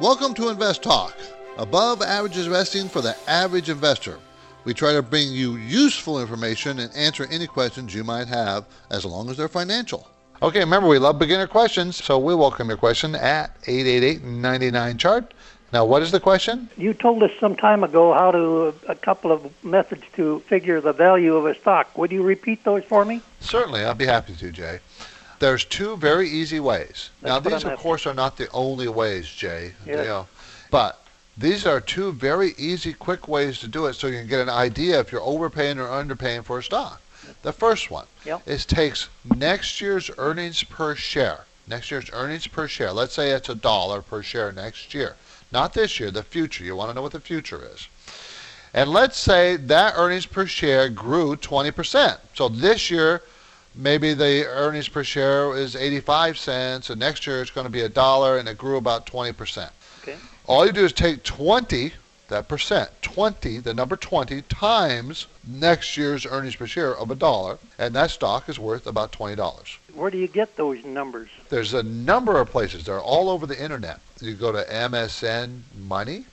Welcome to Invest Talk, above average investing for the average investor. We try to bring you useful information and answer any questions you might have as long as they're financial. Okay, remember, we love beginner questions, so we welcome your question at 888 99 chart. Now, what is the question? You told us some time ago how to a couple of methods to figure the value of a stock. Would you repeat those for me? Certainly, I'd be happy to, Jay. There's two very easy ways. That's now, what these, I'm of course, are not the only ways, Jay. You know, but these are two very easy, quick ways to do it so you can get an idea if you're overpaying or underpaying for a stock. The first one Yep. is takes next year's earnings per share. Next year's earnings per share. Let's say it's a dollar per share next year. Not this year, the future. You want to know what the future is. And let's say that earnings per share grew 20%. So this year, maybe the earnings per share is 85 cents, and next year it's going to be a dollar, and it grew about 20%. Okay. All you do is take 20, that percent, 20, the number 20, times next year's earnings per share of a dollar, and that stock is worth about $20. Where do you get those numbers? There's a number of places. They're all over the internet. You go to MSN Money.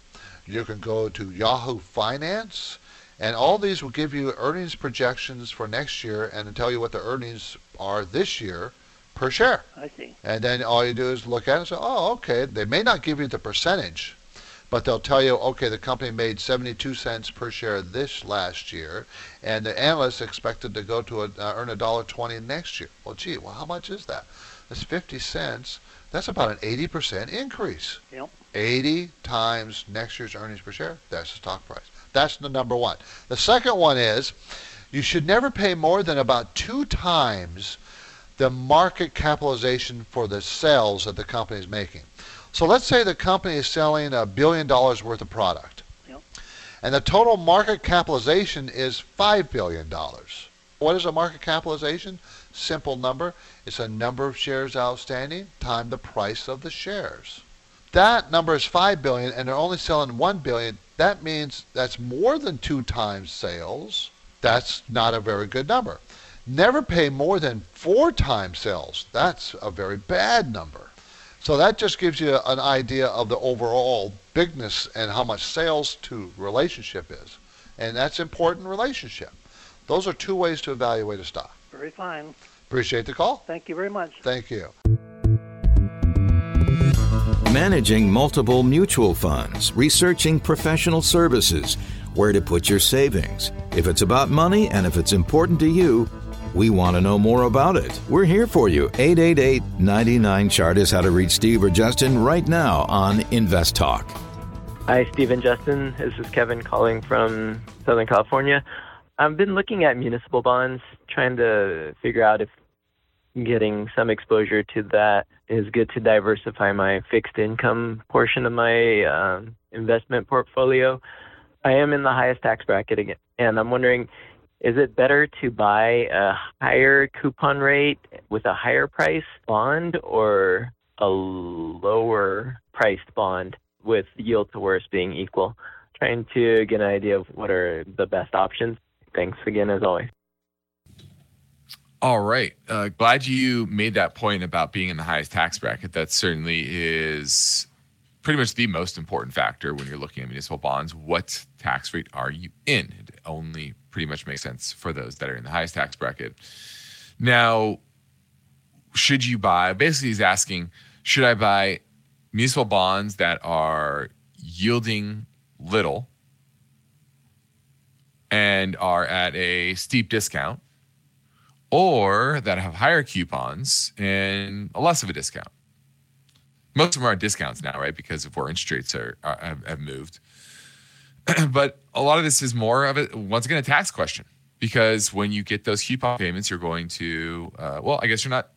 You can go to Yahoo Finance. And all these will give you earnings projections for next year and tell you what the earnings are this year per share. I see. And then all you do is look at it and say, oh, okay. They may not give you the percentage, but they'll tell you, okay, the company made 72 cents per share this last year, and the analysts expected to go to a, uh, earn a dollar 20 next year. Well, gee, well, how much is that? That's 50 cents. That's about an 80% increase. Yep. 80 times next year's earnings per share. That's the stock price. That's the number one. The second one is you should never pay more than about two times the market capitalization for the sales that the company is making. So let's say the company is selling a billion dollars worth of product. Yep. And the total market capitalization is $5 billion. What is a market capitalization? Simple number. It's a number of shares outstanding times the price of the shares. That number is 5 billion and they're only selling 1 billion. That means that's more than two times sales. That's not a very good number. Never pay more than four times sales. That's a very bad number. So that just gives you an idea of the overall bigness and how much sales to relationship is. And that's important relationship. Those are two ways to evaluate a stock. Very fine. Appreciate the call. Thank you very much. Thank you. Managing multiple mutual funds, researching professional services, where to put your savings. If it's about money and if it's important to you, we want to know more about it. We're here for you. 888 99 Chart is how to reach Steve or Justin right now on Invest Talk. Hi, Steve and Justin. This is Kevin calling from Southern California. I've been looking at municipal bonds, trying to figure out if getting some exposure to that is good to diversify my fixed income portion of my um, investment portfolio. I am in the highest tax bracket again, and I'm wondering is it better to buy a higher coupon rate with a higher price bond or a lower priced bond with yield to worst being equal? Trying to get an idea of what are the best options. Thanks again, as always. All right. Uh, glad you made that point about being in the highest tax bracket. That certainly is pretty much the most important factor when you're looking at municipal bonds. What tax rate are you in? It only pretty much makes sense for those that are in the highest tax bracket. Now, should you buy? Basically, he's asking, should I buy municipal bonds that are yielding little and are at a steep discount, or that have higher coupons and less of a discount. Most of them are discounts now, right? Because of where interest rates are, are have, have moved. but a lot of this is more of a once again a tax question because when you get those coupon payments, you're going to uh, well, I guess you're not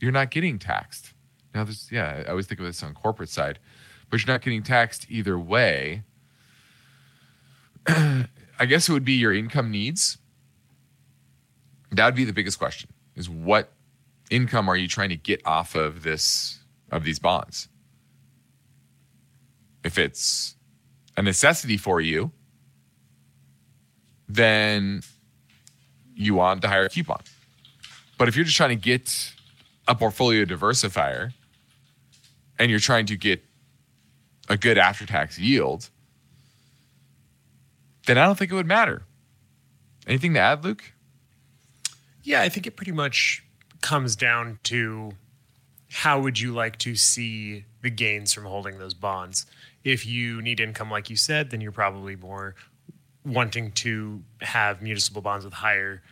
you're not getting taxed. Now, there's yeah, I always think of this on corporate side, but you're not getting taxed either way. I guess it would be your income needs. That would be the biggest question: is what income are you trying to get off of this of these bonds? If it's a necessity for you, then you want the higher coupon. But if you're just trying to get a portfolio diversifier and you're trying to get a good after tax yield, then I don't think it would matter. Anything to add, Luke? Yeah, I think it pretty much comes down to how would you like to see the gains from holding those bonds? If you need income, like you said, then you're probably more wanting to have municipal bonds with higher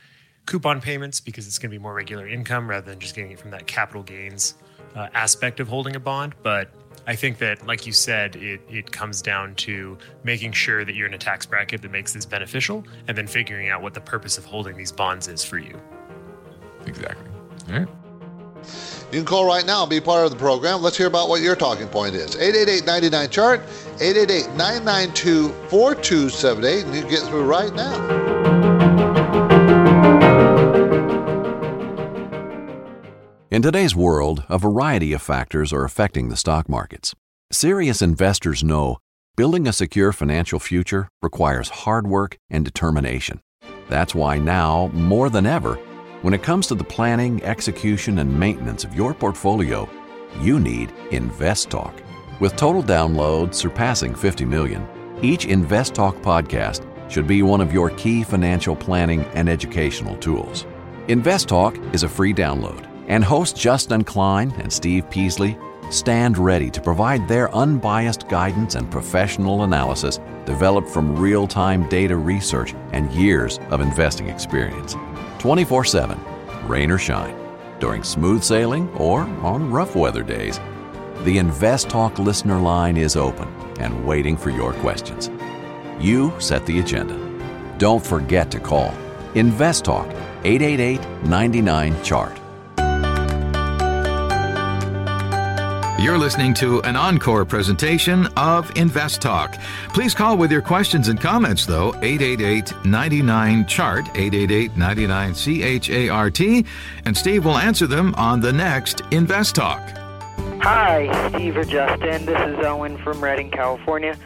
coupon payments because it's going to be more regular income rather than just getting it from that capital gains uh, aspect of holding a bond. But I think that, like you said, it, it comes down to making sure that you're in a tax bracket that makes this beneficial and then figuring out what the purpose of holding these bonds is for you. Exactly. All right. You can call right now and be part of the program. Let's hear about what your talking point is. 888-99-CHART, 888-992-4278, and you can get through right now. In today's world, a variety of factors are affecting the stock markets. Serious investors know building a secure financial future requires hard work and determination. That's why now, more than ever, when it comes to the planning, execution, and maintenance of your portfolio, you need InvestTalk. With total downloads surpassing 50 million, each InvestTalk podcast should be one of your key financial planning and educational tools. InvestTalk is a free download, and hosts Justin Klein and Steve Peasley stand ready to provide their unbiased guidance and professional analysis developed from real time data research and years of investing experience. 24 7, rain or shine, during smooth sailing or on rough weather days. The Invest Talk listener line is open and waiting for your questions. You set the agenda. Don't forget to call Invest Talk 888 99 Chart. You're listening to an encore presentation of Invest Talk. Please call with your questions and comments, though, 888 99 Chart, 888 99 C H A R T, and Steve will answer them on the next Invest Talk. Hi, Steve or Justin. This is Owen from Redding, California.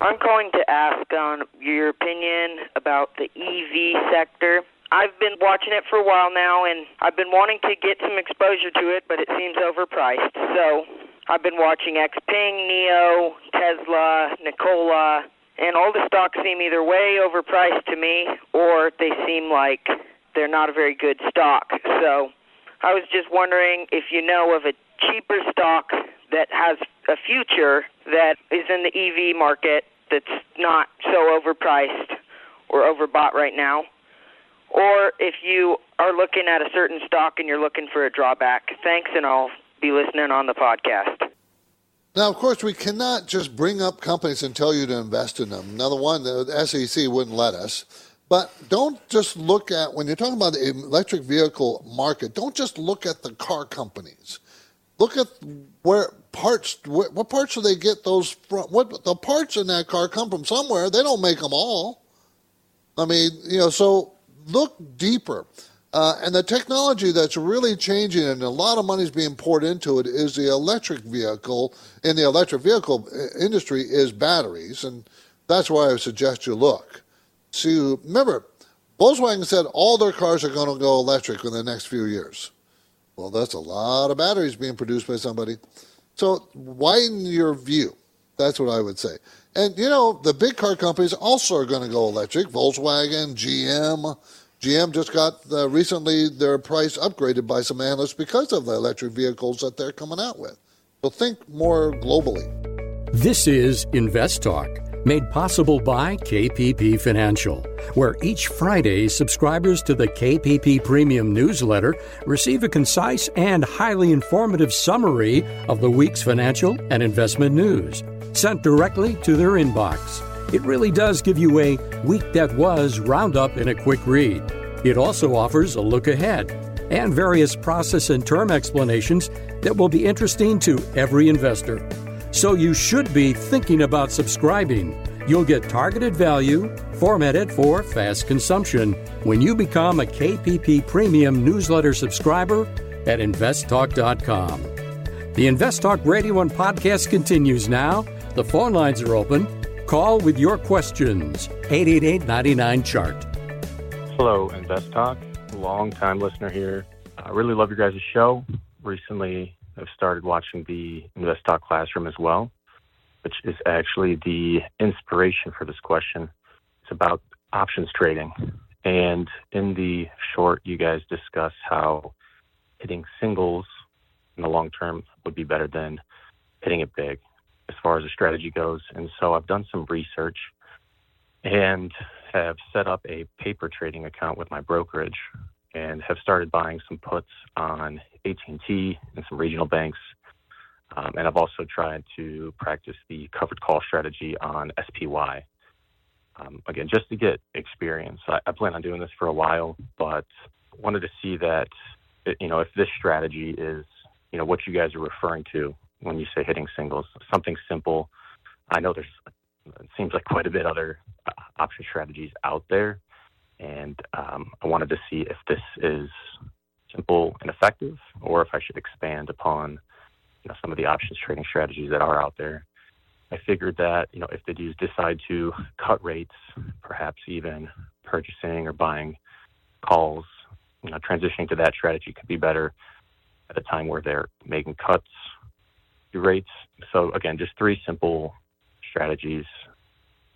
I'm calling to ask on your opinion about the EV sector. I've been watching it for a while now, and I've been wanting to get some exposure to it, but it seems overpriced. So I've been watching Xpeng, NIO, Tesla, Nikola, and all the stocks seem either way overpriced to me, or they seem like they're not a very good stock. So I was just wondering if you know of a cheaper stock that has a future that is in the EV market that's not so overpriced or overbought right now, or if you are looking at a certain stock and you're looking for a drawback. Thanks, and I'll be listening on the podcast. Now, of course, we cannot just bring up companies and tell you to invest in them. Another one, the SEC wouldn't let us. But don't just look at, when you're talking about the electric vehicle market, don't just look at the car companies. Look at where parts, what parts do they get those from? What the parts in that car come from somewhere. They don't make them all. I mean, you know, so look deeper. Uh, and the technology that's really changing and a lot of money is being poured into it is the electric vehicle. In the electric vehicle uh, industry is batteries, and that's why I suggest you look. See, remember, Volkswagen said all their cars are going to go electric in the next few years. Well, that's a lot of batteries being produced by somebody. So widen your view. That's what I would say. And you know, the big car companies also are going to go electric. Volkswagen, GM. GM just got uh, recently their price upgraded by some analysts because of the electric vehicles that they're coming out with. So think more globally. This is Invest Talk, made possible by KPP Financial, where each Friday subscribers to the KPP Premium newsletter receive a concise and highly informative summary of the week's financial and investment news, sent directly to their inbox. It really does give you a week that was roundup in a quick read. It also offers a look ahead and various process and term explanations that will be interesting to every investor. So you should be thinking about subscribing. You'll get targeted value formatted for fast consumption when you become a KPP Premium newsletter subscriber at investtalk.com. The InvestTalk Radio and podcast continues now. The phone lines are open. Call with your questions. 888 99 Chart. Hello, Invest Talk. Long time listener here. I really love your guys' show. Recently, I've started watching the Invest Talk Classroom as well, which is actually the inspiration for this question. It's about options trading. And in the short, you guys discuss how hitting singles in the long term would be better than hitting it big far as the strategy goes. And so I've done some research and have set up a paper trading account with my brokerage and have started buying some puts on AT&T and some regional banks. Um, and I've also tried to practice the covered call strategy on SPY. Um, again, just to get experience. I, I, plan on doing this for a while, but wanted to see that, you know, if this strategy is, you know, what you guys are referring to when you say hitting singles, something simple. I know there's, it seems like quite a bit other uh, option strategies out there and um, I wanted to see if this is simple and effective, or if I should expand upon you know, some of the options trading strategies that are out there. I figured that you know if they do decide to cut rates, perhaps even purchasing or buying calls, you know, transitioning to that strategy could be better at a time where they're making cuts to rates. So again, just three simple strategies.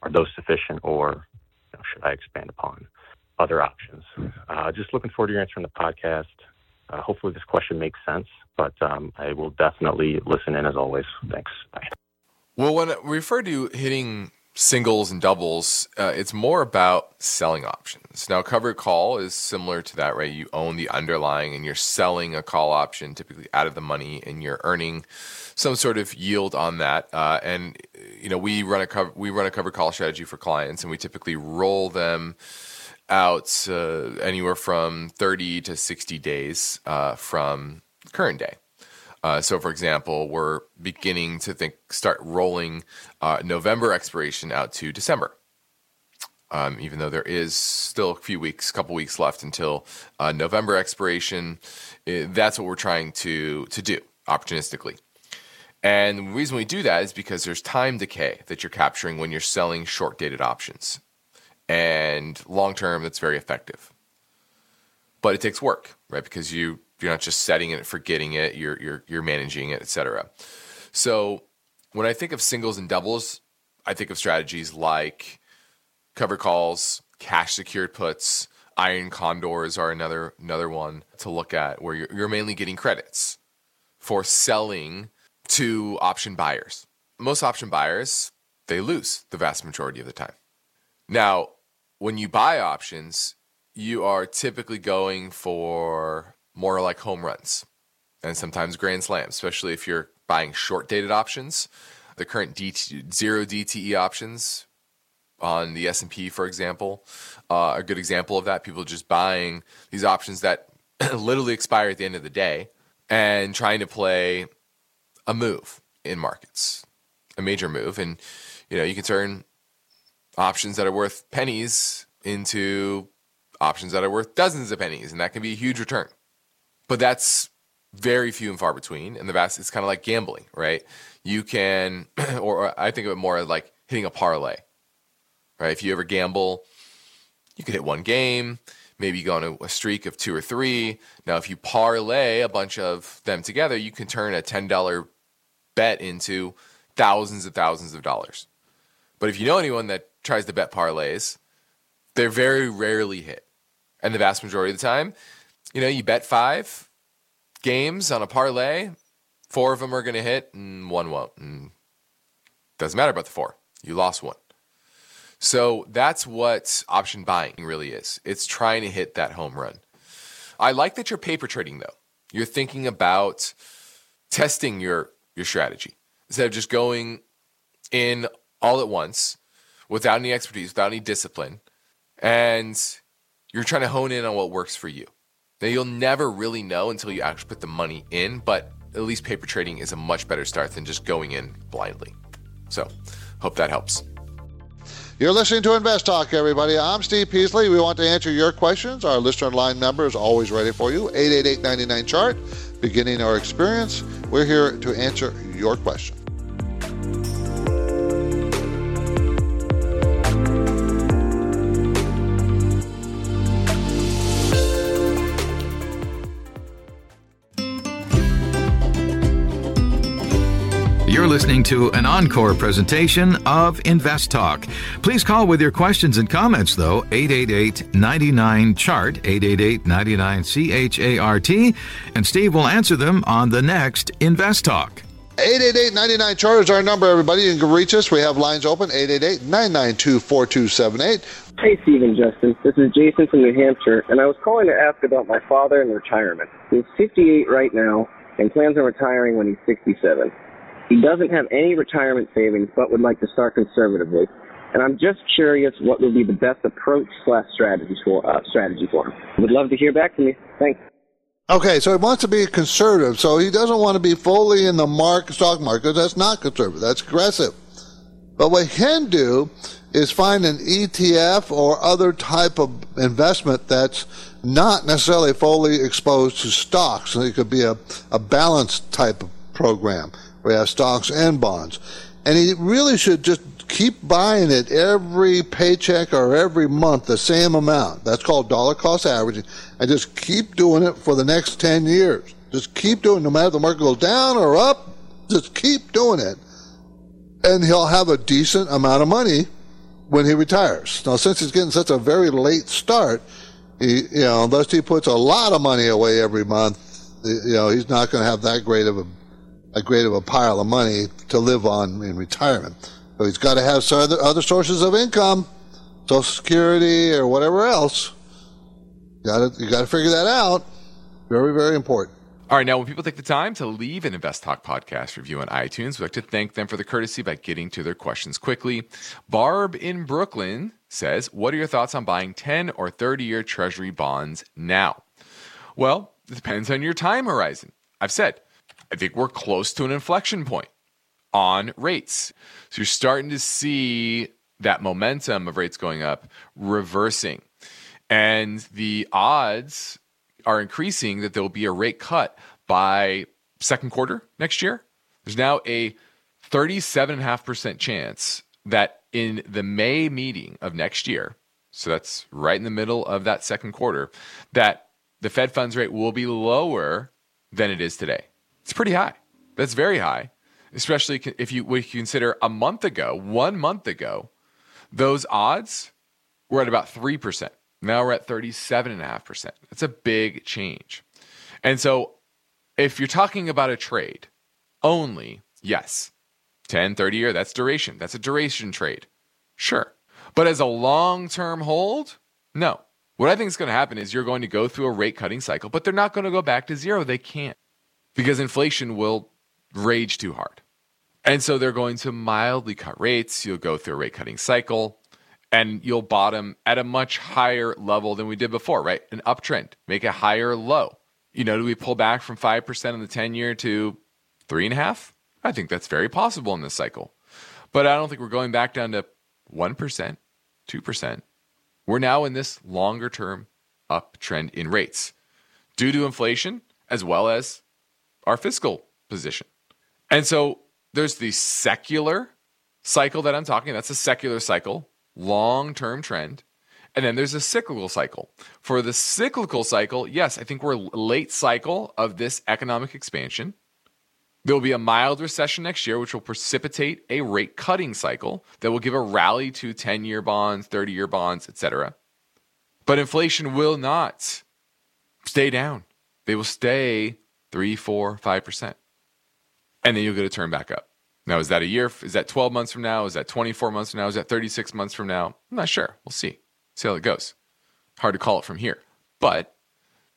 Are those sufficient, or you know, should I expand upon? other options. Uh, just looking forward to your answer on the podcast. Uh, hopefully, this question makes sense, but um, I will definitely listen in as always. Thanks. Bye. Well, when we refer to hitting singles and doubles, uh, it's more about selling options. Now, covered call is similar to that, right? You own the underlying and you're selling a call option, typically out of the money, and you're earning some sort of yield on that. Uh, and you know, we run a cover we run a covered call strategy for clients, and we typically roll them out uh, anywhere from 30 to 60 days uh, from current day. Uh, so, for example, we're beginning to think start rolling uh, November expiration out to December. Um, even though there is still a few weeks, a couple weeks left until uh, November expiration, uh, that's what we're trying to to do opportunistically. And the reason we do that is because there's time decay that you're capturing when you're selling short dated options and long term that's very effective but it takes work right because you you're not just setting it forgetting it you're you're you're managing it etc so when i think of singles and doubles i think of strategies like cover calls cash secured puts iron condors are another another one to look at where you're, you're mainly getting credits for selling to option buyers. Most option buyers they lose the vast majority of the time. Now when you buy options, you are typically going for more like home runs and sometimes grand slams, especially if you're buying short dated options. The current DT, zero DTE options on the S&P, for example, uh, a good example of that. People just buying these options that literally expire at the end of the day and trying to play a move in markets, a major move. And, you know, you can turn options that are worth pennies into options that are worth dozens of pennies, and that can be a huge return. But that's very few and far between. And the vast, it's kind of like gambling, right? You can, or I think of it more like hitting a parlay, right? If you ever gamble, you could hit one game, maybe you go on a, streak of two or three. Now, if you parlay a bunch of them together, you can turn a $10 bet into thousands and thousands of dollars. But if you know anyone that tries to bet parlays, they're very rarely hit. And the vast majority of the time, you know, you bet five games on a parlay, Four of them are going to hit and one won't. And doesn't matter about the four. You lost one. So that's what option buying really is. It's trying to hit that home run. I like that you're paper trading though. You're thinking about testing your your strategy instead of just going in all at once without any expertise, without any discipline, and you're trying to hone in on what works for you. Now you'll never really know until you actually put the money in, but at least paper trading is a much better start than just going in blindly. So, hope that helps. You're listening to Invest Talk, everybody. I'm Steve Peasley. We want to answer your questions. Our listener line number is always ready for you 888 99 chart. Beginning our experience, we're here to answer your question. To an encore presentation of Invest Talk. Please call with your questions and comments, though, 888 99 Chart, 888 99 CHART, and Steve will answer them on the next Invest Talk. 888-99 chart is our number, everybody. You can reach us. We have lines open, 888-992-4278. Hey, Stephen Justin. This is Jason from New Hampshire, and I was calling to ask about my father and retirement. He's 58 right now and plans on retiring when he's 67. He doesn't have any retirement savings, but would like to start conservatively. And I'm just curious what would be the best approach slash strategy for uh, strategy for him. Would love to hear back from you. Thanks. Okay, so he wants to be conservative. So he doesn't want to be fully in the market, stock market. That's not conservative. That's aggressive. But what he can do is find an ETF or other type of investment that's not necessarily fully exposed to stocks. So it could be a, a balanced type of program you have stocks and bonds. And he really should just keep buying it every paycheck or every month the same amount. That's called dollar cost averaging. And just keep doing it for the next 10 years. Just keep doing it no matter if the market goes down or up. Just keep doing it. And he'll have a decent amount of money when he retires. Now, since he's getting such a very late start, he, you know, unless he puts a lot of money away every month, you know, he's not going to have that great of a, a great of a pile of money to live on in retirement. So he's got to have some other, other sources of income, Social Security or whatever else. Got to you got to figure that out. Very very important. All right, now when people take the time to leave an Invest Talk podcast review on iTunes, we'd like to thank them for the courtesy by getting to their questions quickly. Barb in Brooklyn says, What are your thoughts on buying 10 or 30 year Treasury bonds now? Well, it depends on your time horizon. I've said, I think we're close to an inflection point on rates. So you're starting to see that momentum of rates going up reversing. And the odds are increasing that there will be a rate cut by second quarter next year. There's now a 37.5% chance that in the May meeting of next year, so that's right in the middle of that second quarter, that the Fed funds rate will be lower than it is today. It's pretty high. That's very high, especially if you would consider a month ago, one month ago, those odds were at about 3%. Now we're at 37.5%. That's a big change. And so if you're talking about a trade only, yes, 10, 30 year, that's duration. That's a duration trade. Sure. But as a long term hold, no. What I think is going to happen is you're going to go through a rate cutting cycle, but they're not going to go back to zero. They can't because inflation will rage too hard. And so they're going to mildly cut rates. You'll go through a rate cutting cycle and you'll bottom at a much higher level than we did before, right? An uptrend, make a higher low. You know, do we pull back from 5% in the 10 year to three and a half? I think that's very possible in this cycle. But I don't think we're going back down to 1%, 2%. We're now in this longer term uptrend in rates due to inflation as well as our fiscal position. And so there's the secular cycle that I'm talking. That's a secular cycle long term trend. And then there's a cyclical cycle. For the cyclical cycle, yes, I think we're late cycle of this economic expansion. There will be a mild recession next year, which will precipitate a rate cutting cycle that will give a rally to 10 year bonds, 30 year bonds, etc. But inflation will not stay down. They will stay three, four, five percent. and then you'll get a turn back up. Now, is that a year? Is that 12 months from now? Is that 24 months from now? Is that 36 months from now? I'm not sure. We'll see. See how it goes. Hard to call it from here. But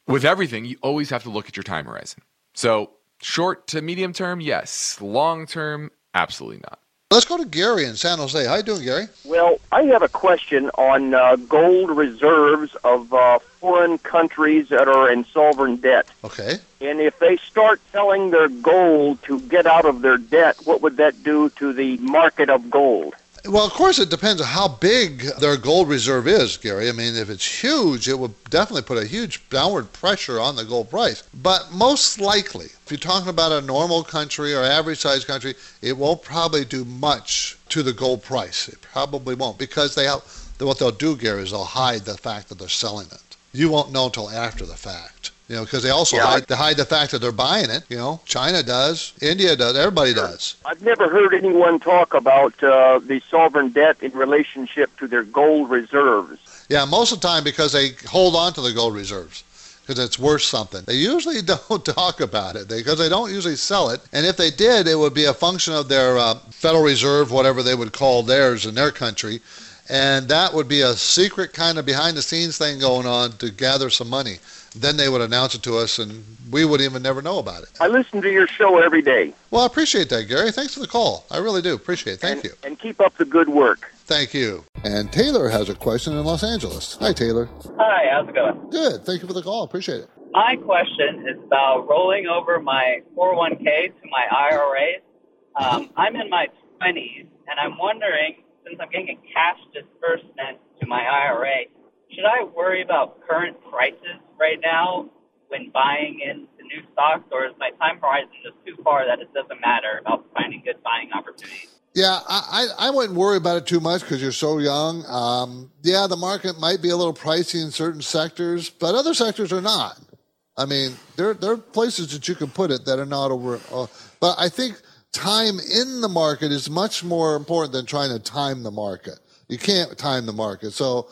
with everything, you always have to look at your time horizon. So, short to medium term, yes. Long term, absolutely not. Let's go to Gary in San Jose. How you doing, Gary? Well, I have a question on uh, gold reserves of uh, foreign countries that are in sovereign debt. Okay. And if they start selling their gold to get out of their debt, what would that do to the market of gold? Well, of course, it depends on how big their gold reserve is, Gary. I mean, if it's huge, it would definitely put a huge downward pressure on the gold price. But most likely, if you're talking about a normal country or average sized country, it won't probably do much to the gold price. It probably won't because they have, what they'll do, Gary, is they'll hide the fact that they're selling it. You won't know until after the fact. You know, because they also Yeah, hide, they hide the fact that they're buying it. You know, China does, India does, everybody does. I've never heard anyone talk about uh, the sovereign debt in relationship to their gold reserves. Yeah, most of the time because they hold on to the gold reserves because it's worth something. They usually don't talk about it because they don't usually sell it. And if they did, it would be a function of their uh, Federal Reserve, whatever they would call theirs in their country. And that would be a secret kind of behind the scenes thing going on to gather some money. Then they would announce it to us and we would even never know about it. I listen to your show every day. Well, I appreciate that, Gary. Thanks for the call. I really do appreciate it. Thank you. And keep up the good work. Thank you. And Taylor has a question in Los Angeles. Hi, Taylor. Hi, how's it going? Good. Thank you for the call. Appreciate it. My question is about rolling over my 401k to my IRA. Um, I'm in my 20s, and I'm wondering, since I'm getting a cash disbursement to my IRA, should I worry about current prices right now when buying into new stocks, or is my time horizon just too far that it doesn't matter about finding good buying opportunities? Yeah, I, I wouldn't worry about it too much because you're so young. Um, yeah, the market might be a little pricey in certain sectors, but other sectors are not. I mean, there there are places that you can put it that are not over. Uh, but I think time in the market is much more important than trying to time the market. You can't time the market. So,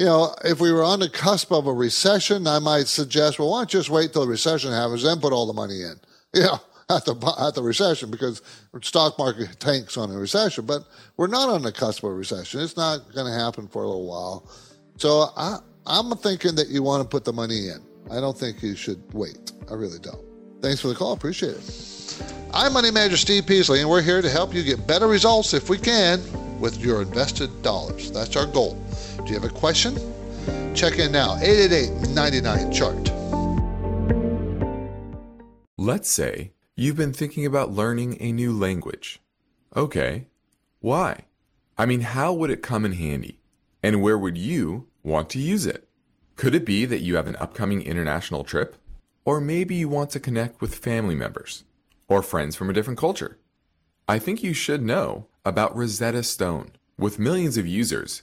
you know, if we were on the cusp of a recession, I might suggest, well, why don't you just wait till the recession happens, then put all the money in. You know, at the at the recession because stock market tanks on a recession. But we're not on the cusp of a recession. It's not going to happen for a little while. So I I'm thinking that you want to put the money in. I don't think you should wait. I really don't. Thanks for the call. Appreciate it. I'm Money Manager Steve Peasley, and we're here to help you get better results if we can with your invested dollars. That's our goal. Do you have a question? Check in now. 888-99-CHART. Let's say you've been thinking about learning a new language. Okay, why? I mean, how would it come in handy? And where would you want to use it? Could it be that you have an upcoming international trip? Or maybe you want to connect with family members or friends from a different culture? I think you should know about Rosetta Stone. With millions of users,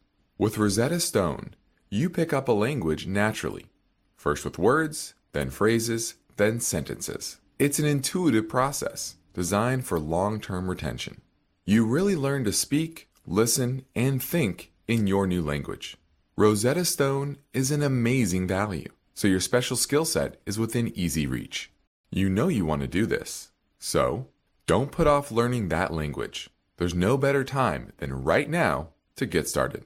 With Rosetta Stone, you pick up a language naturally, first with words, then phrases, then sentences. It's an intuitive process designed for long term retention. You really learn to speak, listen, and think in your new language. Rosetta Stone is an amazing value, so your special skill set is within easy reach. You know you want to do this, so don't put off learning that language. There's no better time than right now to get started.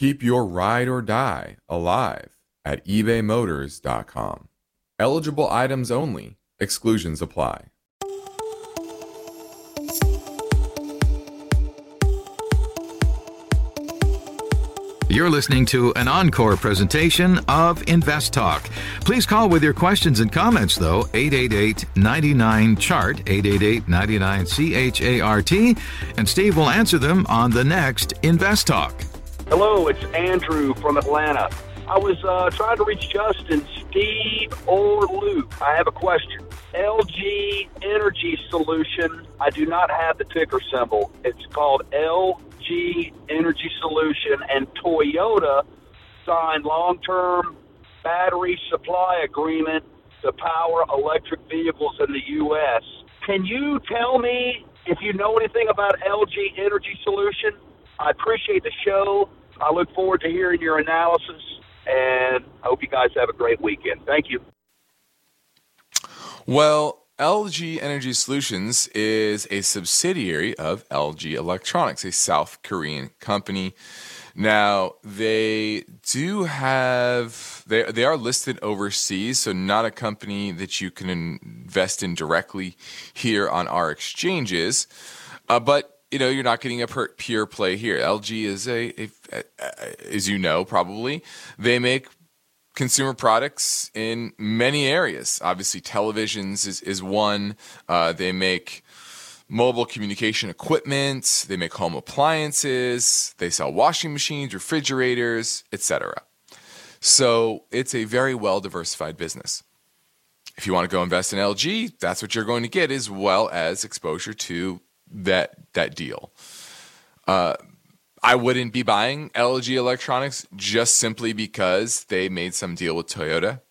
Keep your ride or die alive at ebaymotors.com. Eligible items only, exclusions apply. You're listening to an encore presentation of Invest Talk. Please call with your questions and comments, though, 888 99 Chart, 888 99 CHART, and Steve will answer them on the next Invest Talk. Hello, it's Andrew from Atlanta. I was uh, trying to reach Justin, Steve, or Luke. I have a question. LG Energy Solution. I do not have the ticker symbol. It's called LG Energy Solution, and Toyota signed long-term battery supply agreement to power electric vehicles in the U.S. Can you tell me if you know anything about LG Energy Solution? I appreciate the show. I look forward to hearing your analysis, and I hope you guys have a great weekend. Thank you. Well, LG Energy Solutions is a subsidiary of LG Electronics, a South Korean company. Now, they do have they they are listed overseas, so not a company that you can invest in directly here on our exchanges. Uh, but you know, you're not getting a pure play here. LG is a, a, a, as you know, probably they make consumer products in many areas. Obviously, televisions is, is one. Uh, they make mobile communication equipment. They make home appliances. They sell washing machines, refrigerators, etc. So it's a very well diversified business. If you want to go invest in LG, that's what you're going to get, as well as exposure to that that deal. Uh, I wouldn't be buying LG Electronics just simply because they made some deal with Toyota.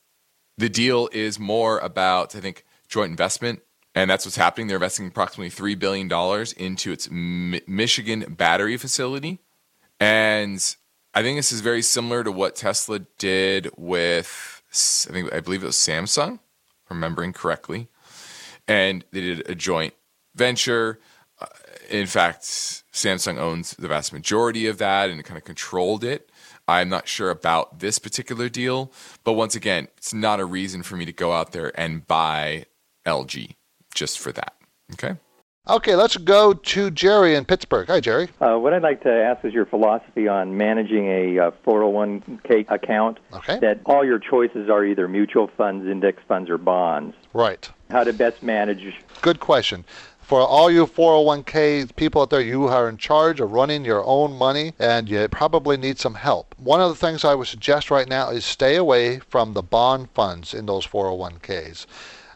The deal is more about, I think, joint investment, and that's what's happening. They're investing approximately three billion dollars into its Mi- Michigan battery facility, and I think this is very similar to what Tesla did with, I think, I believe it was Samsung, remembering correctly, and they did a joint venture in fact, Samsung owns the vast majority of that and kind of controlled it. I'm not sure about this particular deal, but once again, it's not a reason for me to go out there and buy LG just for that. Okay. Okay, let's go to Jerry in Pittsburgh. Hi, Jerry. Uh, what I'd like to ask is your philosophy on managing a uh, 401k account. Okay. That all your choices are either mutual funds, index funds, or bonds. Right. How to best manage. Good question for all you 401k people out there, you are in charge of running your own money and you probably need some help. One of the things I would suggest right now is stay away from the bond funds in those 401ks.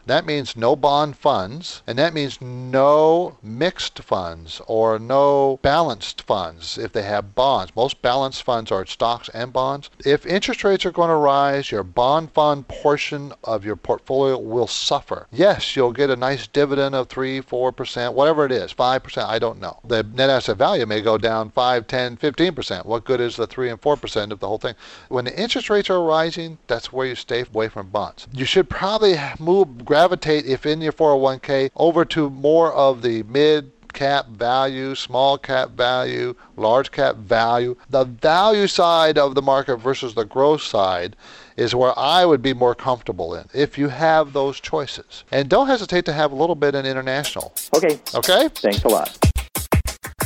That means no bond funds, and that means no mixed funds or no balanced funds if they have bonds. Most balanced funds are stocks and bonds. If interest rates are going to rise, your bond fund portion of your portfolio will suffer. Yes, you'll get a nice dividend of 3, 4%, whatever it is, 5%, I don't know. The net asset value may go down 5, 10, 15%. What good is the 3 and 4% of the whole thing? When the interest rates are rising, that's where you stay away from bonds. You should probably move gravitate, if in your 401k, over to more of the mid cap value, small cap value, large cap value. The value side of the market versus the growth side is where I would be more comfortable in if you have those choices. And don't hesitate to have a little bit in international. Okay. Okay? Thanks a lot.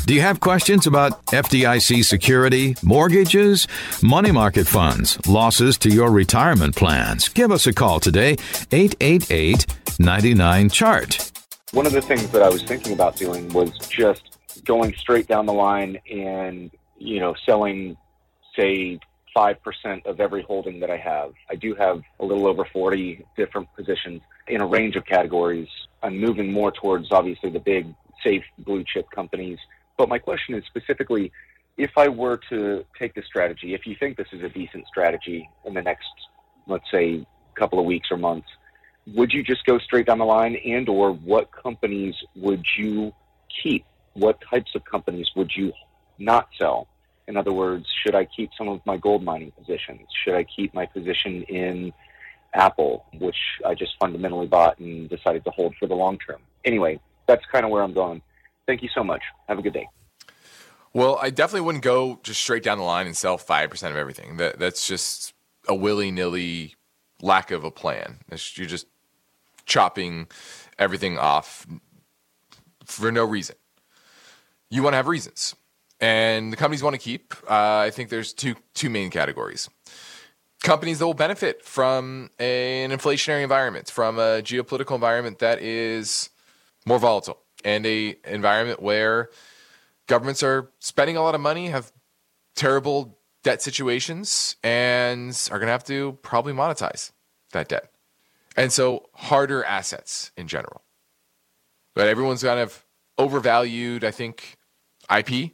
Do you have questions about FDIC security, mortgages, money market funds, losses to your retirement plans? Give us a call today, 888 99 Chart. One of the things that I was thinking about doing was just going straight down the line and you know selling, say, five percent of every holding that I have. I do have a little over forty different positions in a range of categories. I'm moving more towards obviously the big, safe blue chip companies. But my question is specifically if I were to take this strategy, if you think this is a decent strategy in the next, let's say, couple of weeks or months, would you just go straight down the line and or what companies would you keep? What types of companies would you not sell? In other words, should I keep some of my gold mining positions? Should I keep my position in Apple, which I just fundamentally bought and decided to hold for the long term? Anyway, that's kind of where I'm going. Thank you so much. Have a good day. Well, I definitely wouldn't go just straight down the line and sell 5% of everything. That That's just a willy nilly lack of a plan. It's, you're just chopping everything off for no reason. You want to have reasons. And the companies want to keep, uh, I think there's two, two main categories. Companies that will benefit from an inflationary environment, from a geopolitical environment that is more volatile, and a environment where governments are spending a lot of money, have terrible debt situations, and are going to have to probably monetize that debt. And so, harder assets in general. But everyone's kind of overvalued, I think, IP,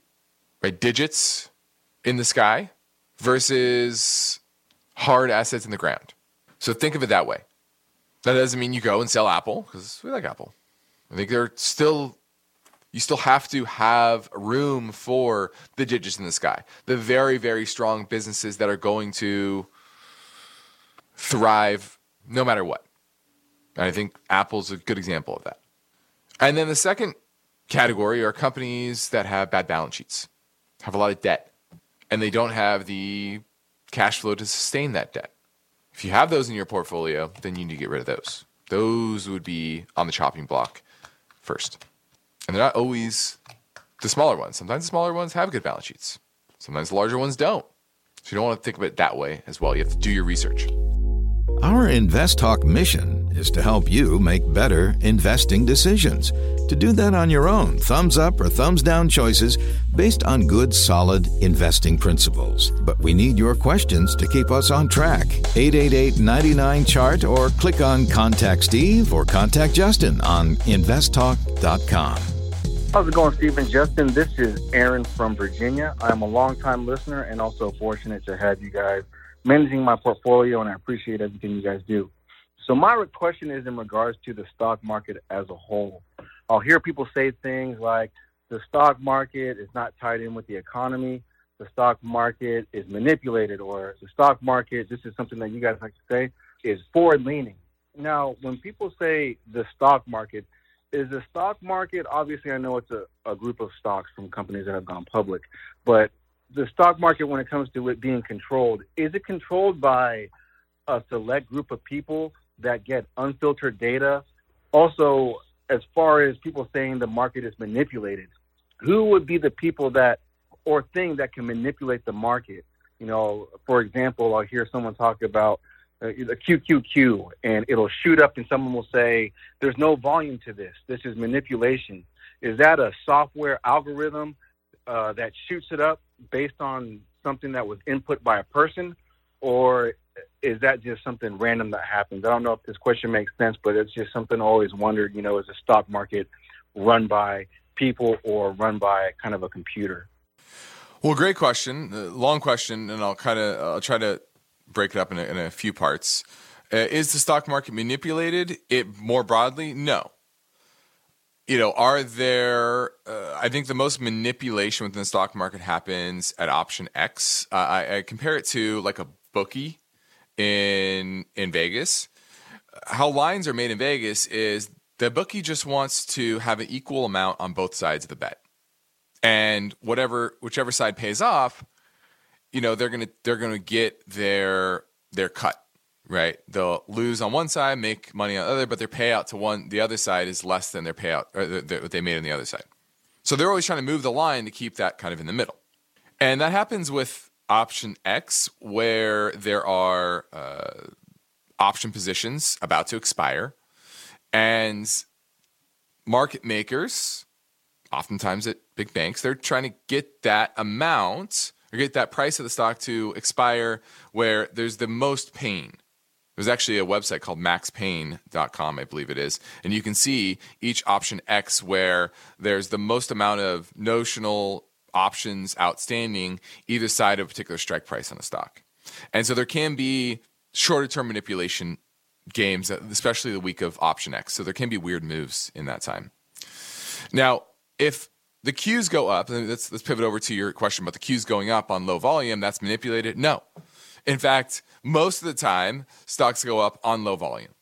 right? Digits in the sky versus hard assets in the ground. So, think of it that way. That doesn't mean you go and sell Apple because we like Apple. I think they're still you still have to have room for the digits in the sky, the very, very strong businesses that are going to thrive no matter what. And I think Apple's a good example of that. And then the second category are companies that have bad balance sheets, have a lot of debt, and they don't have the cash flow to sustain that debt. If you have those in your portfolio, then you need to get rid of those. Those would be on the chopping block first. And they're not always the smaller ones. Sometimes the smaller ones have good balance sheets. Sometimes the larger ones don't. So you don't want to think of it that way as well. You have to do your research. Our Invest Talk mission is to help you make better investing decisions. To do that on your own, thumbs up or thumbs down choices based on good, solid investing principles. But we need your questions to keep us on track. 888 99 Chart or click on Contact Steve or Contact Justin on investtalk.com. How's it going, Stephen Justin? This is Aaron from Virginia. I'm a longtime listener and also fortunate to have you guys managing my portfolio, and I appreciate everything you guys do. So, my question is in regards to the stock market as a whole. I'll hear people say things like the stock market is not tied in with the economy, the stock market is manipulated, or the stock market, this is something that you guys like to say, is forward leaning. Now, when people say the stock market, is the stock market obviously I know it's a, a group of stocks from companies that have gone public, but the stock market when it comes to it being controlled, is it controlled by a select group of people that get unfiltered data? Also, as far as people saying the market is manipulated, who would be the people that or thing that can manipulate the market? You know, for example, I'll hear someone talk about uh, the QQQ and it'll shoot up and someone will say, there's no volume to this. This is manipulation. Is that a software algorithm uh, that shoots it up based on something that was input by a person? Or is that just something random that happens? I don't know if this question makes sense, but it's just something I always wondered, you know, is the stock market run by people or run by kind of a computer? Well, great question, uh, long question, and I'll kind of I'll try to break it up in a, in a few parts. Uh, is the stock market manipulated? It more broadly, no. You know, are there? Uh, I think the most manipulation within the stock market happens at option X. I compare it to like a bookie in in Vegas. How lines are made in Vegas is the bookie just wants to have an equal amount on both sides of the bet, and whatever whichever side pays off, you know they're gonna they're gonna get their their cut right? They'll lose on one side make money on the other but their payout to one the other side is less than their payout or what they made on the other side. So they're always trying to move the line to keep that kind of in the middle. And that happens with option x where there are uh, option positions about to expire and market makers oftentimes at big banks, they're trying to get that amount or get that price of the stock to expire where there's the most pain. There's actually a website called maxpain.com, I believe it is. And you can see each option X where there's the most amount of notional options outstanding either side of a particular strike price on a stock. And so there can be shorter term manipulation games, especially the week of option X. So there can be weird moves in that time. Now, if the Qs go up, let's, let's pivot over to your question about the Qs going up on low volume, that's manipulated. No. In fact, most of the time, stocks go up on low volume.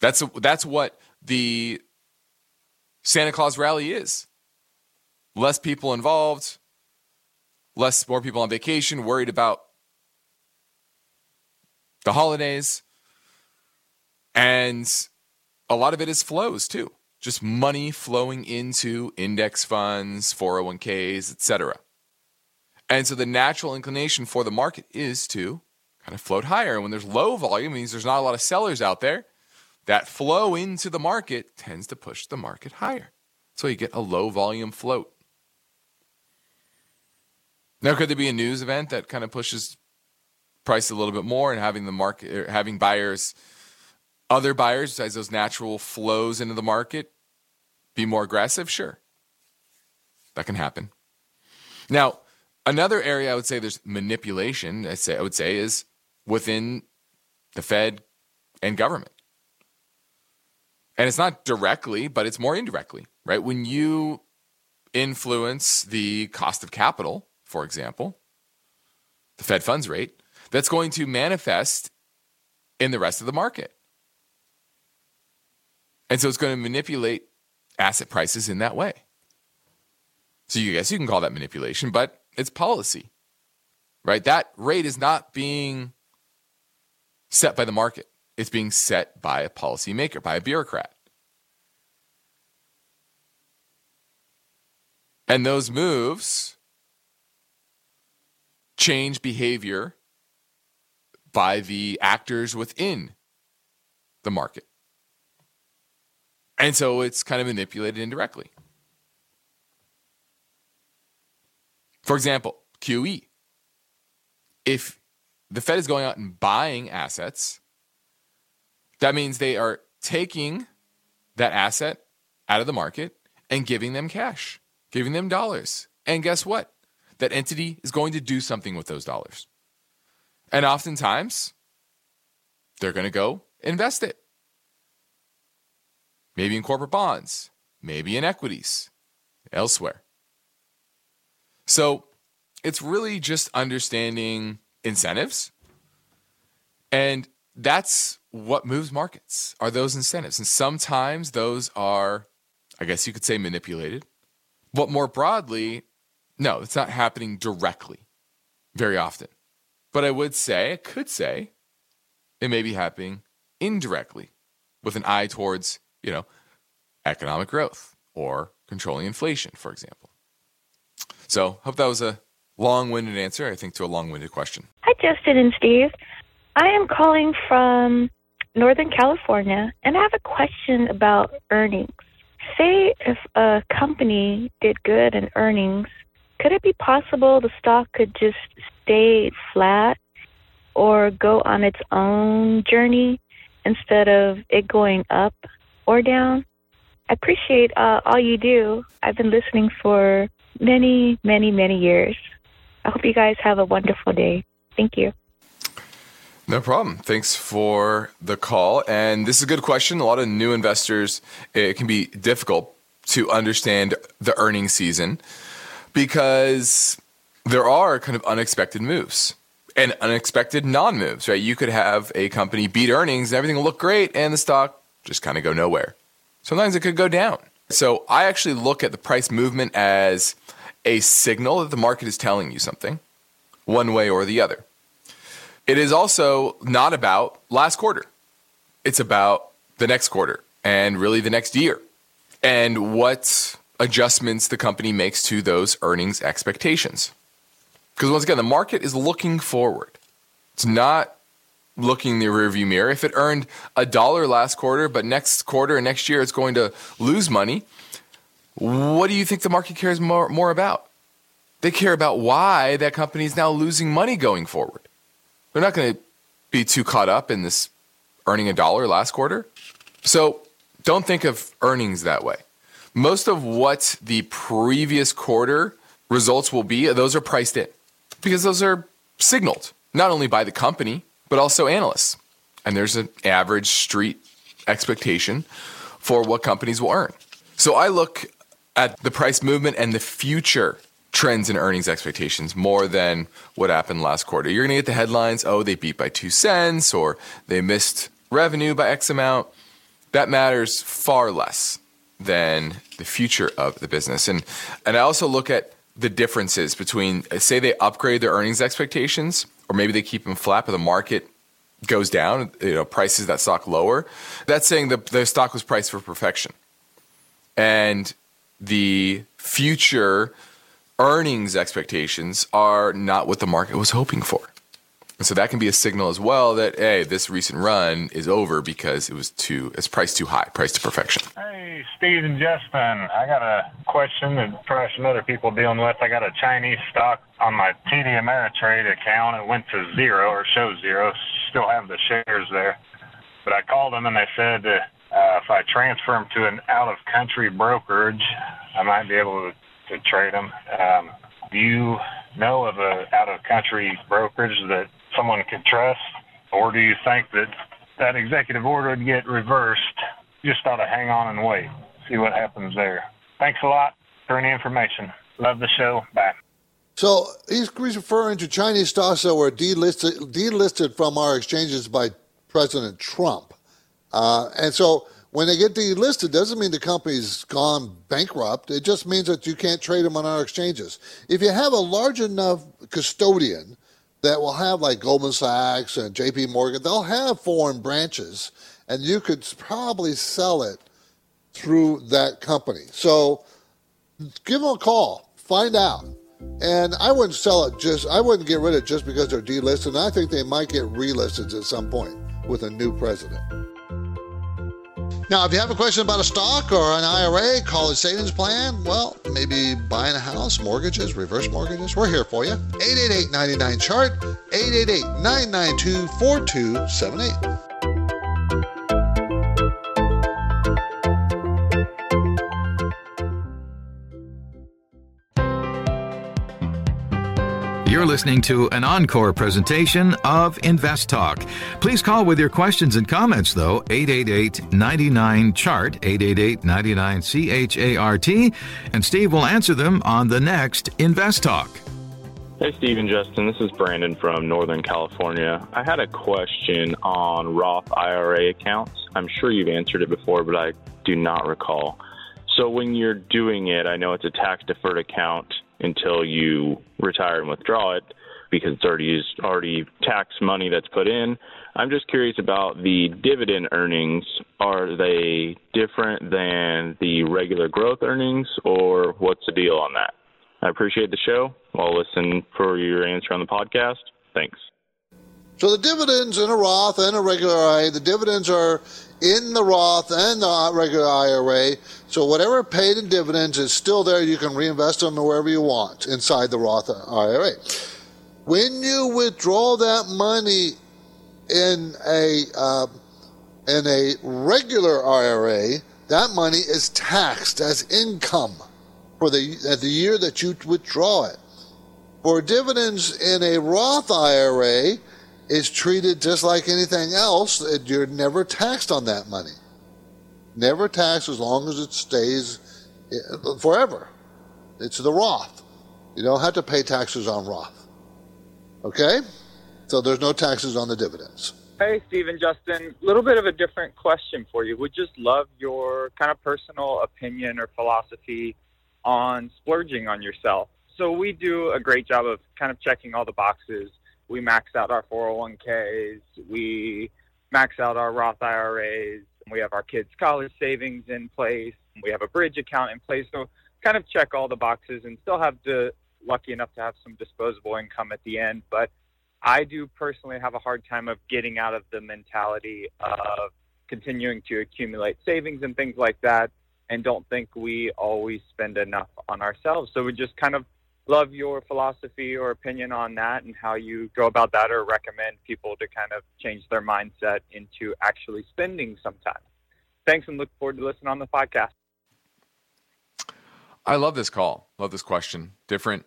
That's, that's what the Santa Claus rally is. Less people involved, less more people on vacation, worried about the holidays. And a lot of it is flows too. Just money flowing into index funds, 401ks, etc. And so the natural inclination for the market is to kind of float higher. And when there's low volume, means there's not a lot of sellers out there. That flow into the market tends to push the market higher. So you get a low volume float. Now, could there be a news event that kind of pushes price a little bit more and having the market, er, having buyers, other buyers besides those natural flows into the market, be more aggressive? Sure, that can happen. Now, another area I would say there's manipulation. I say I would say is within the Fed and government, and it's not directly, but it's more indirectly, right? When you influence the cost of capital, for example, the Fed funds rate, that's going to manifest in the rest of the market. And so it's going to manipulate asset prices in that way. So you guess you can call that manipulation, but it's policy, right? That rate is not being set by the market. It's being set by a policymaker, by a bureaucrat. And those moves change behavior by the actors within the market. And so it's kind of manipulated indirectly. For example, QE. If the Fed is going out and buying assets, that means they are taking that asset out of the market and giving them cash, giving them dollars. And guess what? That entity is going to do something with those dollars. And oftentimes, they're going to go invest it. Maybe in corporate bonds, maybe in equities, elsewhere. So it's really just understanding incentives. And that's what moves markets are those incentives. And sometimes those are, I guess you could say, manipulated. But more broadly, no, it's not happening directly very often. But I would say, I could say, it may be happening indirectly with an eye towards, you know, economic growth or controlling inflation, for example. So, hope that was a long winded answer, I think, to a long winded question. Hi, Justin and Steve. I am calling from Northern California, and I have a question about earnings. Say if a company did good in earnings, could it be possible the stock could just stay flat or go on its own journey instead of it going up or down. I appreciate uh, all you do. I've been listening for many, many, many years. I hope you guys have a wonderful day. Thank you. No problem. Thanks for the call. And this is a good question. A lot of new investors, it can be difficult to understand the earnings season because there are kind of unexpected moves and unexpected non moves, right? You could have a company beat earnings and everything will look great and the stock just kind of go nowhere. Sometimes it could go down. So I actually look at the price movement as a signal that the market is telling you something, one way or the other. It is also not about last quarter, it's about the next quarter and really the next year and what adjustments the company makes to those earnings expectations. Because once again, the market is looking forward. It's not looking in the rearview mirror. If it earned a dollar last quarter, but next quarter and next year it's going to lose money, what do you think the market cares more, more about? They care about why that company is now losing money going forward. They're not going to be too caught up in this earning a dollar last quarter. So don't think of earnings that way. Most of what the previous quarter results will be, those are priced in because those are signaled not only by the company, but also analysts. And there's an average street expectation for what companies will earn. So I look at the price movement and the future trends in earnings expectations more than what happened last quarter. You're going to get the headlines, oh, they beat by 2 cents or they missed revenue by X amount. That matters far less than the future of the business. And and I also look at the differences between uh, say they upgrade their earnings expectations or maybe they keep them flat but the market goes down, you know, prices that stock lower. That's saying the the stock was priced for perfection. And the future earnings expectations are not what the market was hoping for. And so that can be a signal as well that hey, this recent run is over because it was too it's priced too high, priced to perfection. Hey, Steve and Justin, I got a question that probably some other people dealing with. I got a Chinese stock on my TD Ameritrade account. It went to zero or shows zero. Still have the shares there, but I called them and they said uh, if I transfer them to an out-of-country brokerage, I might be able to, to trade them. Um, do you know of a out-of-country brokerage that someone could trust, or do you think that that executive order would get reversed? Just ought to hang on and wait, see what happens there. Thanks a lot for any information. Love the show. Bye. So he's referring to Chinese stocks that were delisted, delisted from our exchanges by President Trump. Uh, and so when they get delisted, doesn't mean the company's gone bankrupt. It just means that you can't trade them on our exchanges. If you have a large enough custodian that will have like Goldman Sachs and JP Morgan, they'll have foreign branches, and you could probably sell it through that company. So give them a call, find out. And I wouldn't sell it just, I wouldn't get rid of it just because they're delisted. I think they might get relisted at some point with a new president. Now, if you have a question about a stock or an IRA, college savings plan, well, maybe buying a house, mortgages, reverse mortgages, we're here for you. 888 99 chart, 888 992 4278. You're listening to an encore presentation of Invest Talk. Please call with your questions and comments, though, 888 99 Chart, 888 99 C H A R T, and Steve will answer them on the next Invest Talk. Hey, Steve and Justin. This is Brandon from Northern California. I had a question on Roth IRA accounts. I'm sure you've answered it before, but I do not recall. So, when you're doing it, I know it's a tax deferred account until you retire and withdraw it because it's already already tax money that's put in. I'm just curious about the dividend earnings. Are they different than the regular growth earnings, or what's the deal on that? I appreciate the show. I'll listen for your answer on the podcast. Thanks. So the dividends in a Roth and a regular IRA, the dividends are in the Roth and the regular IRA. So whatever paid in dividends is still there. You can reinvest them wherever you want inside the Roth IRA. When you withdraw that money in a uh, in a regular IRA, that money is taxed as income for the uh, the year that you withdraw it. For dividends in a Roth IRA, is treated just like anything else. You're never taxed on that money. Never taxed as long as it stays eh, forever. It's the Roth. You don't have to pay taxes on Roth. Okay? So there's no taxes on the dividends. Hey, Stephen, Justin. A little bit of a different question for you. Would just love your kind of personal opinion or philosophy on splurging on yourself. So we do a great job of kind of checking all the boxes we max out our 401ks, we max out our Roth IRAs, we have our kids' college savings in place, we have a bridge account in place. So kind of check all the boxes and still have the lucky enough to have some disposable income at the end. But I do personally have a hard time of getting out of the mentality of continuing to accumulate savings and things like that, and don't think we always spend enough on ourselves. So we just kind of love your philosophy or opinion on that and how you go about that, or recommend people to kind of change their mindset into actually spending some time. Thanks, and look forward to listening on the podcast. I love this call. Love this question. Different.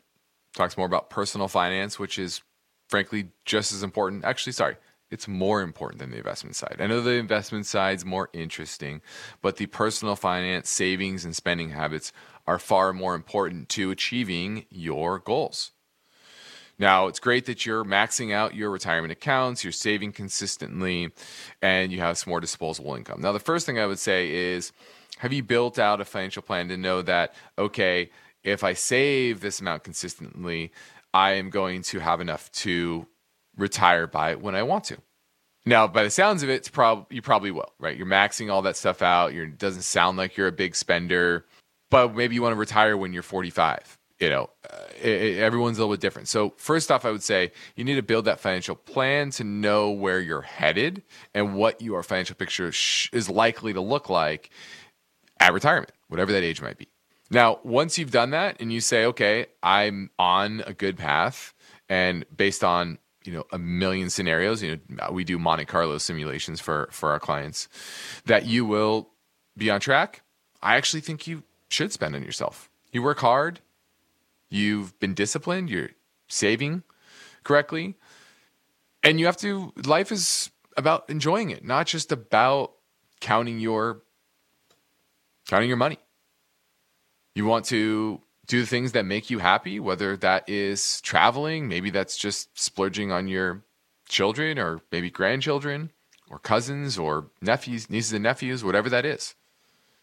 Talks more about personal finance, which is frankly just as important. Actually, sorry, it's more important than the investment side. I know the investment side's more interesting, but the personal finance, savings, and spending habits are far more important to achieving your goals. Now, it's great that you're maxing out your retirement accounts, you're saving consistently, and you have some more disposable income. Now, the first thing I would say is have you built out a financial plan to know that, okay, if I save this amount consistently, I am going to have enough to retire by when I want to? Now, by the sounds of it, it's prob- you probably will, right? You're maxing all that stuff out. It doesn't sound like you're a big spender, but maybe you want to retire when you're 45 you know, uh, it, it, everyone's a little bit different. So, first off, I would say you need to build that financial plan to know where you're headed and what your financial picture sh- is likely to look like at retirement, whatever that age might be. Now, once you've done that and you say, okay, I'm on a good path, and based on you know a million scenarios, you know, we do Monte Carlo simulations for for our clients, that you will be on track. I actually think you should spend on yourself. You work hard, you've been disciplined, you're saving correctly, and you have to. Life is about enjoying it, not just about counting your counting your money. You want to do the things that make you happy, whether that is traveling, maybe that's just splurging on your children or maybe grandchildren or cousins or nephews, nieces and nephews, whatever that is.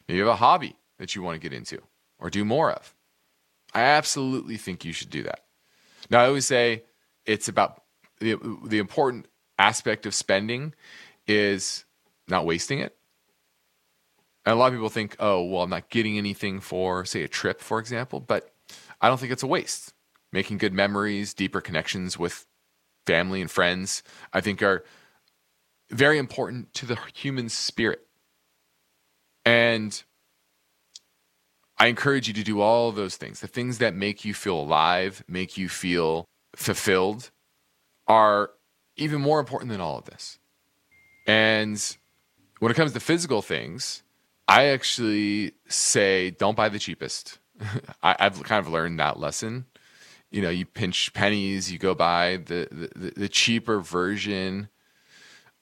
Maybe you have a hobby that you want to get into or do more of. I absolutely think you should do that. Now, I always say it's about the, the important aspect of spending is not wasting it. And a lot of people think, oh, well, I'm not getting anything for, say, a trip, for example, but I don't think it's a waste. Making good memories, deeper connections with family and friends, I think are very important to the human spirit. And I encourage you to do all those things. The things that make you feel alive, make you feel fulfilled, are even more important than all of this. And when it comes to physical things, I actually say don't buy the cheapest. I, have kind of learned that lesson. You know, you pinch pennies, you go buy the, the, the cheaper version.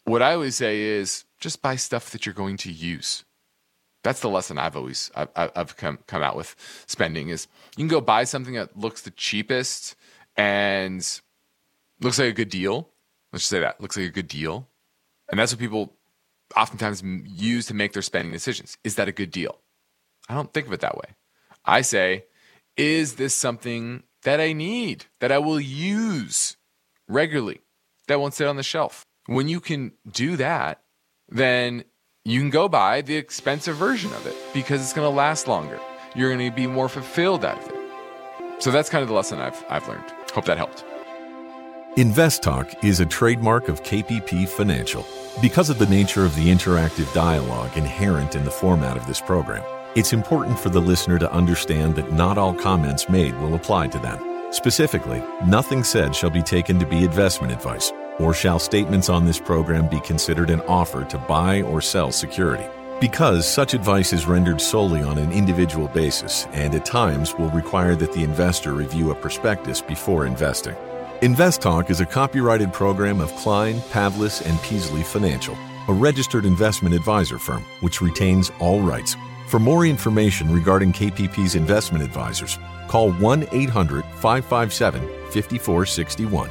What I always say is just buy stuff that you're going to use. That's the lesson I've always I've, I've come come out with spending is you can go buy something that looks the cheapest and looks like a good deal. Let's just say that looks like a good deal, and that's what people oftentimes use to make their spending decisions. Is that a good deal? I don't think of it that way. I say, is this something that I need, that I will use regularly, that won't sit on the shelf? When you can do that, then you can go buy the expensive version of it because it's going to last longer. You're going to be more fulfilled out of it. So that's kind of the lesson I've, I've learned. Hope that helped. Invest Talk is a trademark of KPP Financial. Because of the nature of the interactive dialogue inherent in the format of this program, it's important for the listener to understand that not all comments made will apply to them. Specifically, nothing said shall be taken to be investment advice, or shall statements on this program be considered an offer to buy or sell security. Because such advice is rendered solely on an individual basis and at times will require that the investor review a prospectus before investing. Invest Talk is a copyrighted program of Klein, Pavlis, and Peasley Financial, a registered investment advisor firm which retains all rights. For more information regarding KPP's investment advisors, call 1 800 557 5461.